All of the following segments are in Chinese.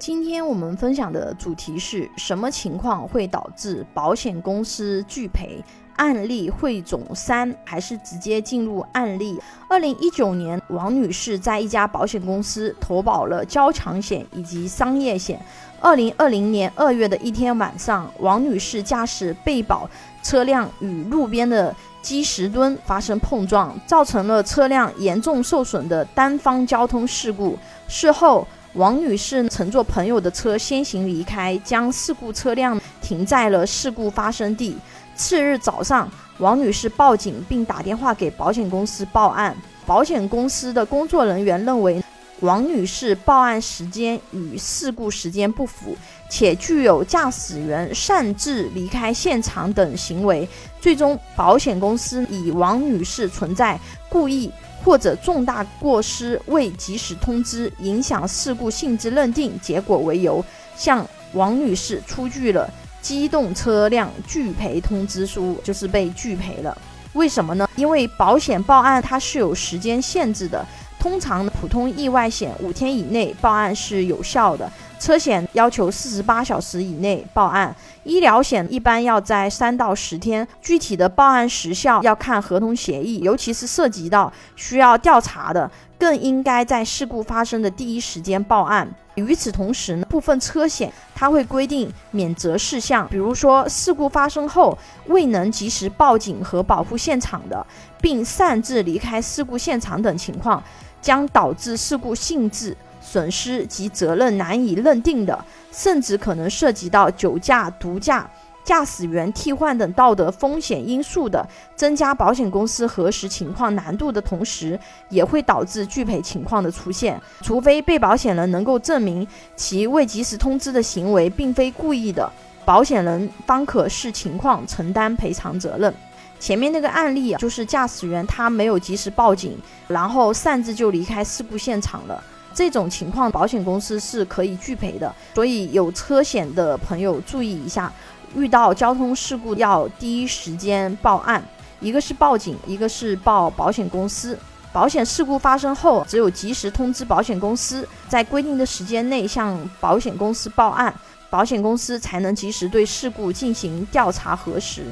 今天我们分享的主题是什么情况会导致保险公司拒赔？案例汇总三，还是直接进入案例？二零一九年，王女士在一家保险公司投保了交强险以及商业险。二零二零年二月的一天晚上，王女士驾驶被保车辆与路边的基石墩发生碰撞，造成了车辆严重受损的单方交通事故。事后，王女士乘坐朋友的车先行离开，将事故车辆停在了事故发生地。次日早上，王女士报警并打电话给保险公司报案。保险公司的工作人员认为，王女士报案时间与事故时间不符，且具有驾驶员擅自离开现场等行为。最终，保险公司以王女士存在故意。或者重大过失未及时通知，影响事故性质认定结果为由，向王女士出具了机动车辆拒赔通知书，就是被拒赔了。为什么呢？因为保险报案它是有时间限制的，通常普通意外险五天以内报案是有效的。车险要求四十八小时以内报案，医疗险一般要在三到十天。具体的报案时效要看合同协议，尤其是涉及到需要调查的，更应该在事故发生的第一时间报案。与此同时呢，部分车险它会规定免责事项，比如说事故发生后未能及时报警和保护现场的，并擅自离开事故现场等情况，将导致事故性质。损失及责任难以认定的，甚至可能涉及到酒驾、毒驾、驾驶员替换等道德风险因素的，增加保险公司核实情况难度的同时，也会导致拒赔情况的出现。除非被保险人能够证明其未及时通知的行为并非故意的，保险人方可视情况承担赔偿责任。前面那个案例啊就是驾驶员他没有及时报警，然后擅自就离开事故现场了。这种情况，保险公司是可以拒赔的。所以有车险的朋友注意一下，遇到交通事故要第一时间报案，一个是报警，一个是报保险公司。保险事故发生后，只有及时通知保险公司，在规定的时间内向保险公司报案，保险公司才能及时对事故进行调查核实。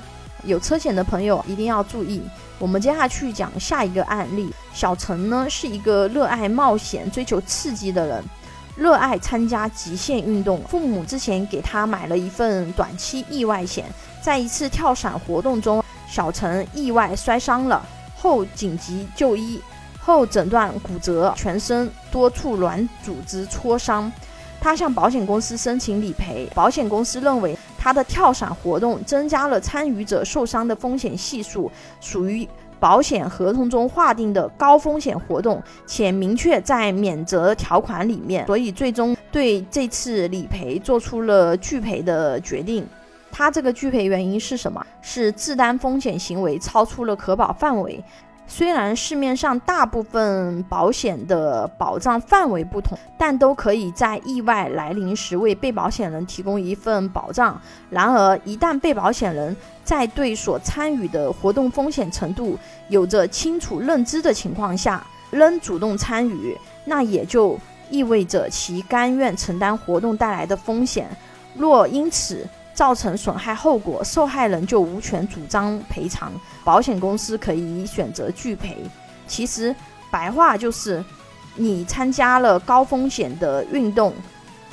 有车险的朋友一定要注意。我们接下去讲下一个案例。小陈呢是一个热爱冒险、追求刺激的人，热爱参加极限运动。父母之前给他买了一份短期意外险，在一次跳伞活动中，小陈意外摔伤了，后紧急就医，后诊断骨折，全身多处软组织挫伤。他向保险公司申请理赔，保险公司认为。他的跳伞活动增加了参与者受伤的风险系数，属于保险合同中划定的高风险活动，且明确在免责条款里面，所以最终对这次理赔做出了拒赔的决定。他这个拒赔原因是什么？是自担风险行为超出了可保范围。虽然市面上大部分保险的保障范围不同，但都可以在意外来临时为被保险人提供一份保障。然而，一旦被保险人在对所参与的活动风险程度有着清楚认知的情况下，仍主动参与，那也就意味着其甘愿承担活动带来的风险。若因此，造成损害后果，受害人就无权主张赔偿，保险公司可以选择拒赔。其实白话就是，你参加了高风险的运动，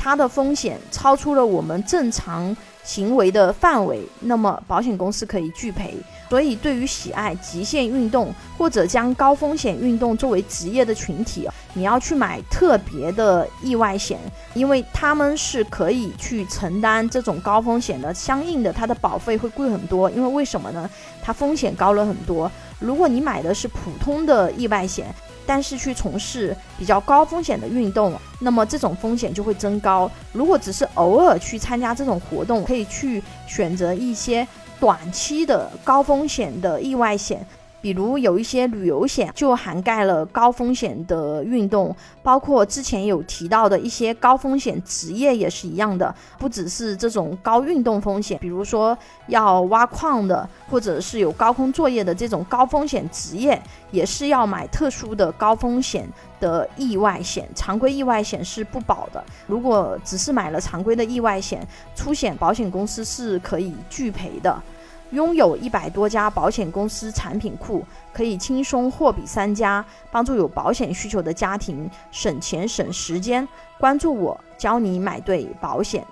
它的风险超出了我们正常行为的范围，那么保险公司可以拒赔。所以，对于喜爱极限运动或者将高风险运动作为职业的群体，你要去买特别的意外险，因为他们是可以去承担这种高风险的，相应的它的保费会贵很多。因为为什么呢？它风险高了很多。如果你买的是普通的意外险，但是去从事比较高风险的运动，那么这种风险就会增高。如果只是偶尔去参加这种活动，可以去选择一些。短期的高风险的意外险，比如有一些旅游险就涵盖了高风险的运动，包括之前有提到的一些高风险职业也是一样的，不只是这种高运动风险，比如说要挖矿的，或者是有高空作业的这种高风险职业，也是要买特殊的高风险的意外险，常规意外险是不保的。如果只是买了常规的意外险，出险保险公司是可以拒赔的。拥有一百多家保险公司产品库，可以轻松货比三家，帮助有保险需求的家庭省钱省时间。关注我，教你买对保险。